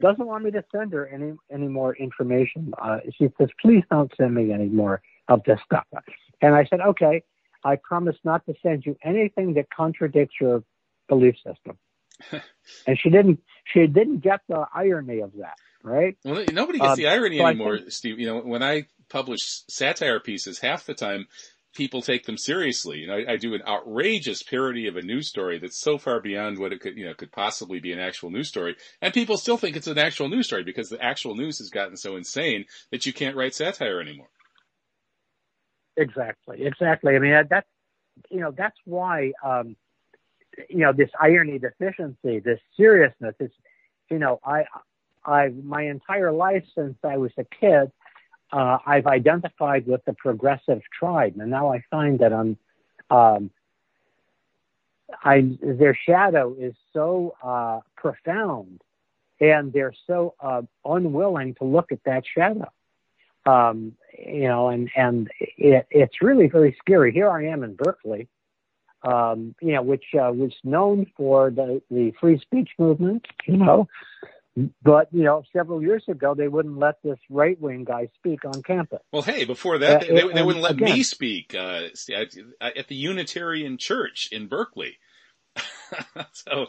doesn't want me to send her any any more information. Uh, she says, please don't send me any more of this stuff. And I said, okay, I promise not to send you anything that contradicts your belief system. and she didn't. She didn't get the irony of that, right? Well, nobody gets Um, the irony so anymore, think- Steve. You know, when I publish satire pieces, half the time people take them seriously. You know, I, I do an outrageous parody of a news story that's so far beyond what it could, you know, could possibly be an actual news story, and people still think it's an actual news story because the actual news has gotten so insane that you can't write satire anymore. Exactly, exactly. I mean, that- that's you know that's why um, you know this irony deficiency, this seriousness. Is you know I I my entire life since I was a kid, uh, I've identified with the progressive tribe, and now I find that I'm um, I their shadow is so uh, profound, and they're so uh, unwilling to look at that shadow um, you know, and and it, it's really very scary. Here I am in Berkeley, um, you know, which uh, was known for the the free speech movement, you know, but you know, several years ago they wouldn't let this right wing guy speak on campus. Well, hey, before that, Uh, they, they, they wouldn't let again- me speak uh, at, at the Unitarian Church in Berkeley. so,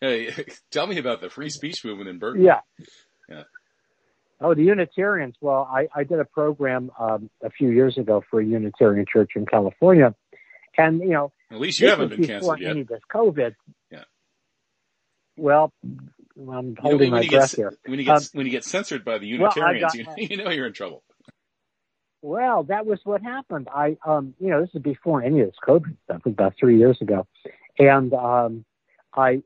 hey, tell me about the free speech movement in Berkeley. Yeah. Yeah. Oh, the Unitarians. Well, I, I did a program um, a few years ago for a Unitarian church in California, and you know, At least you haven't been before canceled yet. any of this COVID. Yeah. Well, I'm You know, holding my you get breath here. when you get Um, when you get censored by the well, Unitarians, got- you, you know you're in trouble. Well, that was what happened. I, um, you know, this is before any of this COVID stuff. About three years ago, and um, I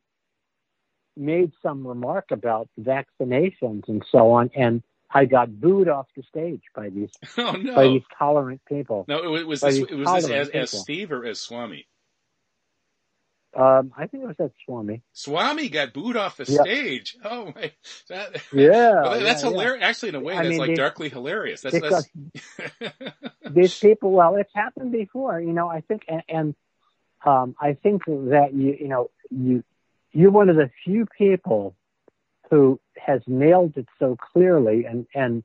made some remark about vaccinations and so on, and I got booed off the stage by these Oh by these tolerant people. no, it was this, it was this as, as. Steve or as Swami. Um, I think it was that Swami. Swami got booed off the Yeah. stage. Oh my, that, Yeah, well, that's yeah, yeah. Actually, in a way, I that's mean, like they- darkly hilarious. That's, that's these people, well, it's happened before, you know. I think, and, and um, I think that you, you know, you, you're one of the few people who has nailed it so clearly and and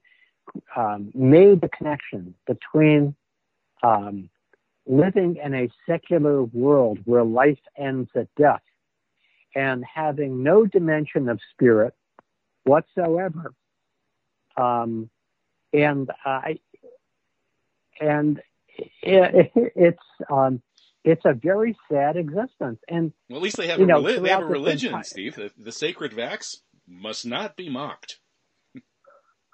um, made the connection between um, living in a secular world where life ends at death and having no dimension of spirit whatsoever. Um, and I, and it, it's um, it's a very sad existence. And well, at least they have a know, reli- they have a religion, entire- Steve. The, the sacred vax must not be mocked.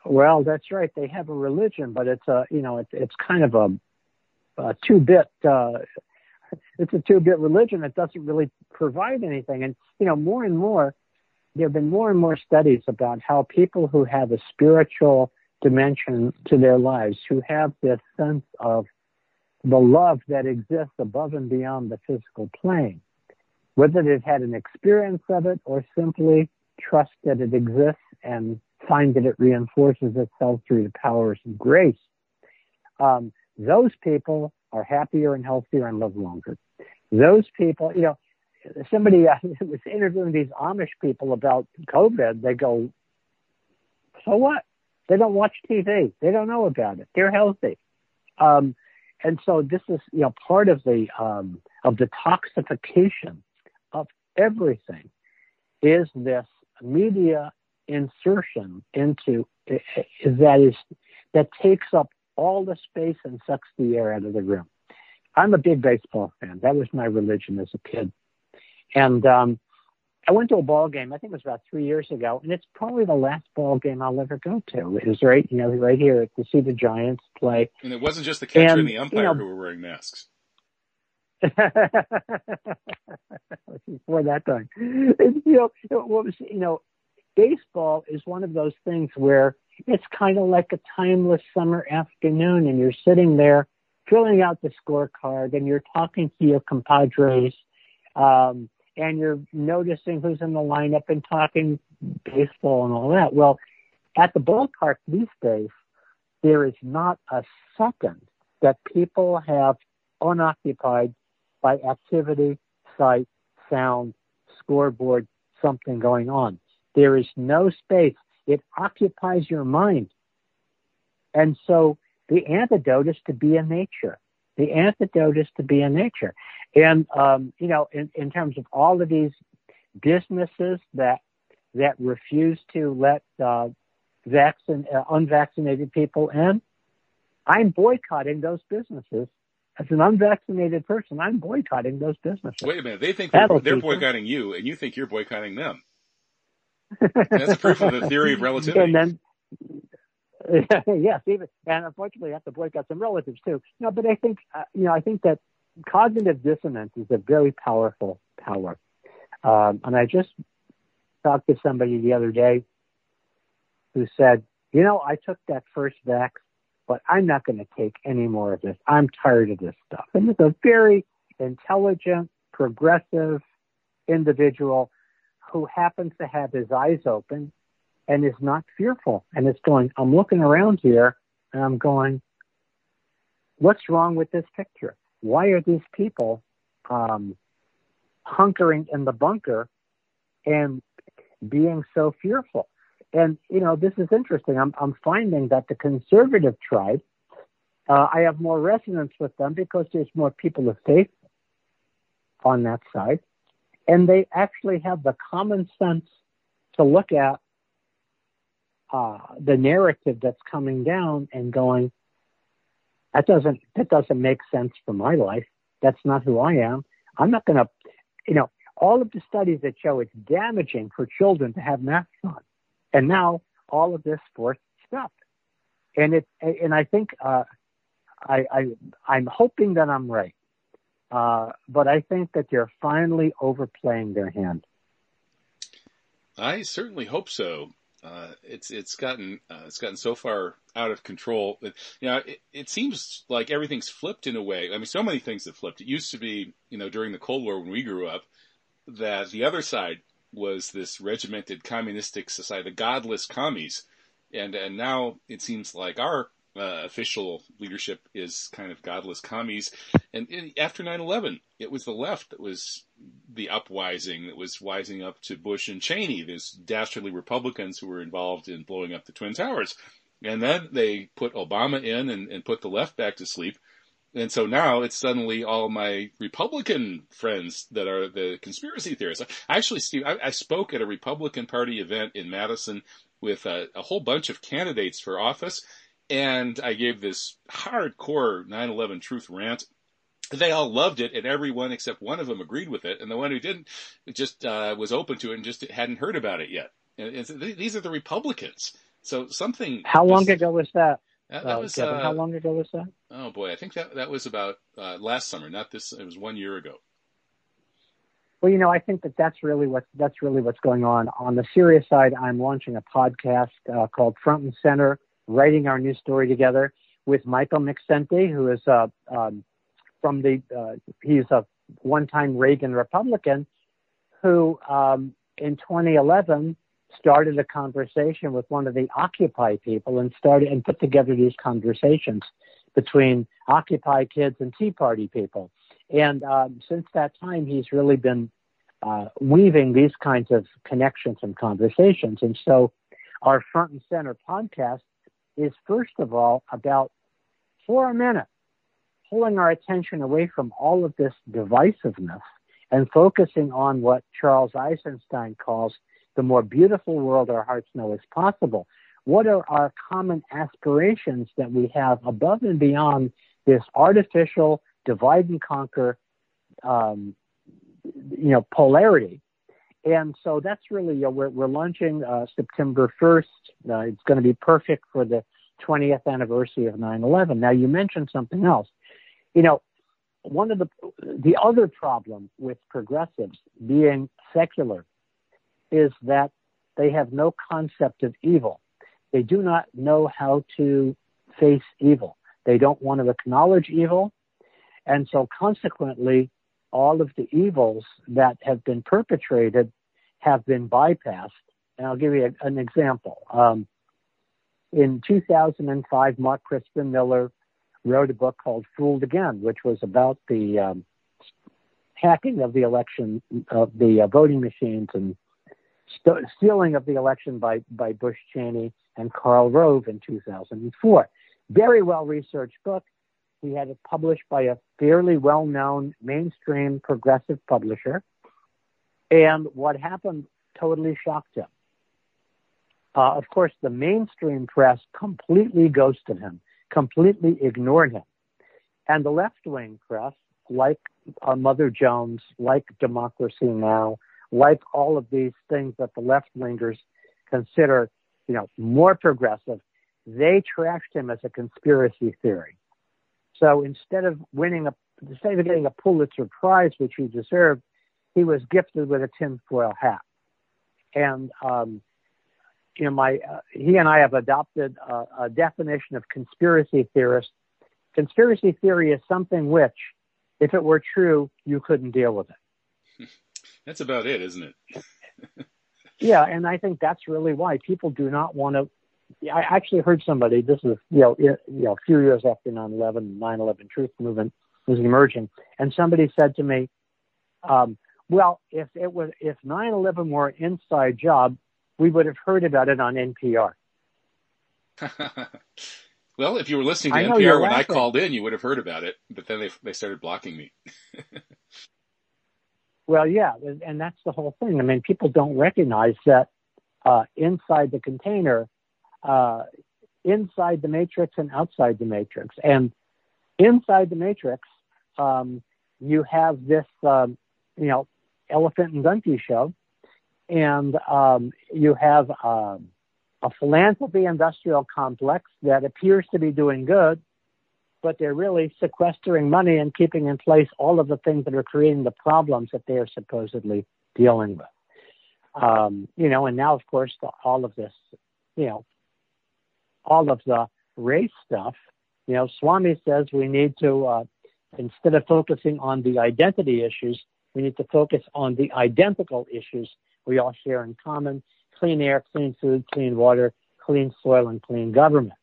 Well, that's right. They have a religion, but it's a you know it's it's kind of a, a two bit. Uh, it's a two bit religion that doesn't really provide anything. And you know more and more, there have been more and more studies about how people who have a spiritual dimension to their lives, who have this sense of the love that exists above and beyond the physical plane, whether they've had an experience of it or simply trust that it exists and find that it reinforces itself through the powers of grace, um, those people are happier and healthier and live longer. Those people, you know, somebody uh, was interviewing these Amish people about COVID. They go, so what? They don't watch TV. They don't know about it. They're healthy. Um, and so this is, you know, part of the um, of the toxification of everything is this media insertion into that is that takes up all the space and sucks the air out of the room. I'm a big baseball fan. That was my religion as a kid. And um, I went to a ball game. I think it was about three years ago, and it's probably the last ball game I'll ever go to. It was right, you know, right here to see the Giants play. And it wasn't just the catcher and, and the umpire you know, who were wearing masks. Before that time, you know, what was you know, baseball is one of those things where it's kind of like a timeless summer afternoon, and you're sitting there filling out the scorecard, and you're talking to your compadres. Um, and you're noticing who's in the lineup and talking baseball and all that. Well, at the ballpark these days, there is not a second that people have unoccupied by activity, sight, sound, scoreboard, something going on. There is no space. It occupies your mind. And so the antidote is to be in nature. The antidote is to be in nature. And um, you know, in, in terms of all of these businesses that that refuse to let uh, vaccine, uh, unvaccinated people in, I'm boycotting those businesses. As an unvaccinated person, I'm boycotting those businesses. Wait a minute. They think they're, they're boycotting you, and you think you're boycotting them. That's proof of the theory of relativity. And then, yes, even and unfortunately, I have to boycott some relatives too. No, but I think uh, you know, I think that cognitive dissonance is a very powerful power. Um, and I just talked to somebody the other day who said, you know, I took that first vax, but I'm not going to take any more of this. I'm tired of this stuff. And it's a very intelligent, progressive individual who happens to have his eyes open and is not fearful and is going, I'm looking around here and I'm going, what's wrong with this picture? Why are these people um, hunkering in the bunker and being so fearful? And you know, this is interesting. I'm I'm finding that the conservative tribe, uh, I have more resonance with them because there's more people of faith on that side, and they actually have the common sense to look at uh, the narrative that's coming down and going, that doesn't that doesn't make sense for my life. That's not who I am. I'm not going to, you know, all of the studies that show it's damaging for children to have masks on, and now all of this forced stuff. And it and I think uh, I, I I'm hoping that I'm right, uh, but I think that they're finally overplaying their hand. I certainly hope so. Uh, it's it's gotten uh, it's gotten so far out of control that you know it, it seems like everything's flipped in a way. I mean, so many things have flipped. It used to be you know during the Cold War when we grew up that the other side was this regimented communistic society, the godless commies, and and now it seems like our uh, official leadership is kind of godless commies. And, after 9/11, it was the left that was the upwising that was wising up to Bush and Cheney, these dastardly Republicans who were involved in blowing up the Twin Towers. And then they put Obama in and, and put the left back to sleep. And so now it's suddenly all my Republican friends that are the conspiracy theorists. Actually, Steve, I, I spoke at a Republican Party event in Madison with a, a whole bunch of candidates for office, and I gave this hardcore 9/11 truth rant. They all loved it, and everyone except one of them agreed with it, and the one who didn't just uh, was open to it and just hadn't heard about it yet. And, and these are the Republicans. So something. How long ago was that? That, that uh, was Kevin, uh, how long ago was that? Oh boy, I think that that was about uh, last summer, not this. It was one year ago. Well, you know, I think that that's really what that's really what's going on. On the serious side, I'm launching a podcast uh, called Front and Center writing our new story together with Michael McSenty, who is uh, um, from the uh, he's a one-time Reagan Republican who um, in 2011 started a conversation with one of the Occupy people and started and put together these conversations between Occupy kids and Tea Party people. And um, since that time, he's really been uh, weaving these kinds of connections and conversations. And so, our front and center podcast is first of all about for a minute pulling our attention away from all of this divisiveness and focusing on what Charles Eisenstein calls the more beautiful world our hearts know is possible. What are our common aspirations that we have above and beyond this artificial divide and conquer, um, you know, polarity? And so that's really, uh, we're, we're launching uh, September 1st. Uh, it's going to be perfect for the 20th anniversary of 9-11. Now you mentioned something else. You know, one of the, the other problem with progressives being secular is that they have no concept of evil. They do not know how to face evil. They don't want to acknowledge evil. And so consequently, all of the evils that have been perpetrated have been bypassed. And I'll give you a, an example. Um, in 2005, Mark Crispin Miller wrote a book called Fooled Again, which was about the um, hacking of the election, of the uh, voting machines and st- stealing of the election by, by Bush Cheney and Karl Rove in 2004. Very well researched book. He had it published by a fairly well known mainstream progressive publisher. And what happened totally shocked him. Uh, of course, the mainstream press completely ghosted him, completely ignored him. And the left wing press, like uh, Mother Jones, like Democracy Now, like all of these things that the left wingers consider, you know, more progressive, they trashed him as a conspiracy theory. So instead of winning a, instead of getting a Pulitzer Prize, which he deserved, he was gifted with a tinfoil hat. And um, you know, my uh, he and I have adopted a, a definition of conspiracy theorist. Conspiracy theory is something which, if it were true, you couldn't deal with it. That's about it, isn't it? yeah, and I think that's really why people do not want to. I actually heard somebody. This is you know you know a few years after 9/11, 9/11 Truth Movement was emerging, and somebody said to me, um, "Well, if it was if 9/11 were an inside job, we would have heard about it on NPR." well, if you were listening to NPR when laughing. I called in, you would have heard about it. But then they they started blocking me. Well, yeah, and that's the whole thing. I mean, people don't recognize that uh, inside the container, uh, inside the matrix and outside the matrix. And inside the matrix, um, you have this, um, you know, elephant and donkey show, and um, you have um, a philanthropy industrial complex that appears to be doing good, but they're really sequestering money and keeping in place all of the things that are creating the problems that they are supposedly dealing with. Um, you know, and now, of course, the, all of this, you know, all of the race stuff, you know, Swami says we need to, uh, instead of focusing on the identity issues, we need to focus on the identical issues we all share in common clean air, clean food, clean water, clean soil, and clean government.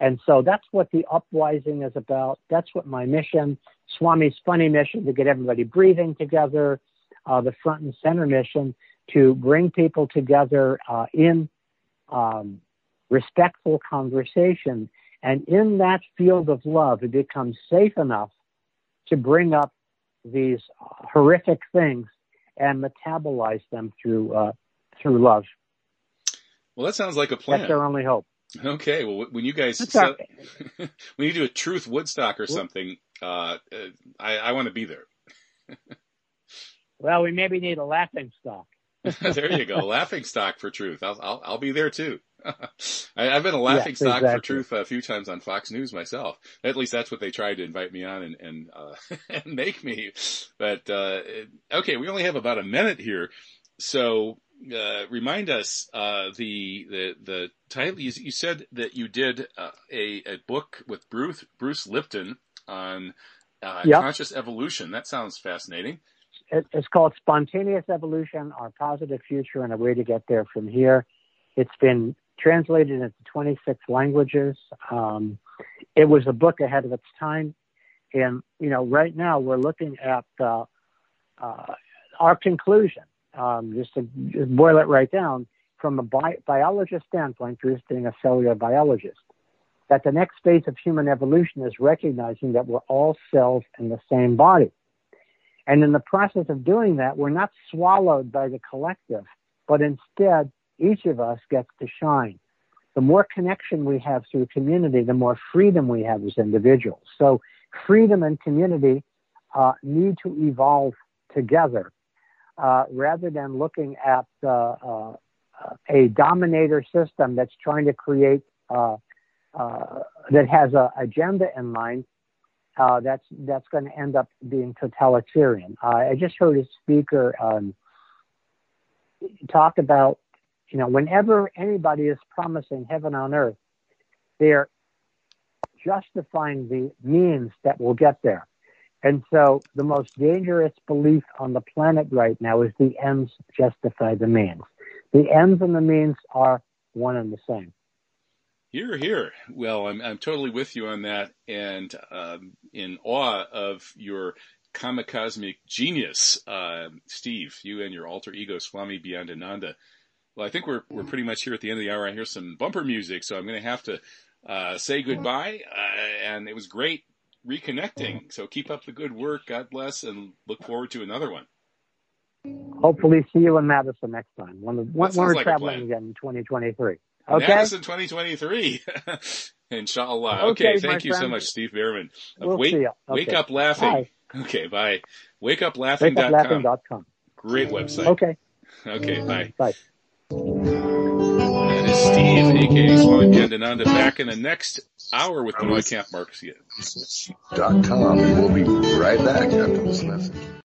And so that's what the upwising is about. That's what my mission, Swami's funny mission to get everybody breathing together, uh, the front and center mission to bring people together uh, in um, respectful conversation. And in that field of love, it becomes safe enough to bring up these horrific things and metabolize them through uh, through love. Well, that sounds like a plan. That's our only hope. Okay, well, when you guys sell, when you do a Truth Woodstock or something, uh, uh I, I want to be there. well, we maybe need a laughing stock. there you go, laughing stock for Truth. I'll I'll, I'll be there too. I, have been a laughing stock exactly. for Truth a few times on Fox News myself. At least that's what they tried to invite me on and and, uh, and make me. But uh, okay, we only have about a minute here, so uh, remind us uh, the the the title. You, you said that you did uh, a a book with Bruce Bruce Lipton on uh, yep. conscious evolution. That sounds fascinating. It's called Spontaneous Evolution: Our Positive Future and a Way to Get There from Here. It's been translated into 26 languages. Um, it was a book ahead of its time, and you know, right now we're looking at uh, uh, our conclusion um, just to boil it right down, from a bi- biologist standpoint, Bruce being a cellular biologist, that the next phase of human evolution is recognizing that we're all cells in the same body. And in the process of doing that, we're not swallowed by the collective. but instead each of us gets to shine. The more connection we have through community, the more freedom we have as individuals. So freedom and community uh, need to evolve together uh, rather than looking at uh, uh a dominator system that's trying to create uh, uh, that has an agenda in mind. that's that's going to end up being totalitarian. I just heard a speaker um, talk about you know, whenever anybody is promising heaven on earth, they're justifying the means that will get there. And so the most dangerous belief on the planet right now is the ends justify the means. The ends and the means are one and the same. Here, here. Well, I'm, I'm totally with you on that and um, in awe of your kamikaze genius, uh, Steve, you and your alter ego, Swami Beyondananda. Well, I think we're we're pretty much here at the end of the hour. I hear some bumper music, so I'm going to have to uh, say goodbye. Uh, and it was great reconnecting. So keep up the good work. God bless, and look forward to another one. Hopefully, see you in Madison next time when, when we're like traveling again in 2023. Okay. Madison 2023. Inshallah. Okay. okay thank you friend. so much, Steve Bhaerman. We'll wake, okay. wake up laughing. Bye. Okay. Bye. Wakeuplaughing.com. Wakeuplaughing.com. Great website. Okay. Okay. Bye. Bye. That is Steve, aka Swami Beyondananda, back in the next hour with the Kampmarks. Dot com, we'll be right back after this message.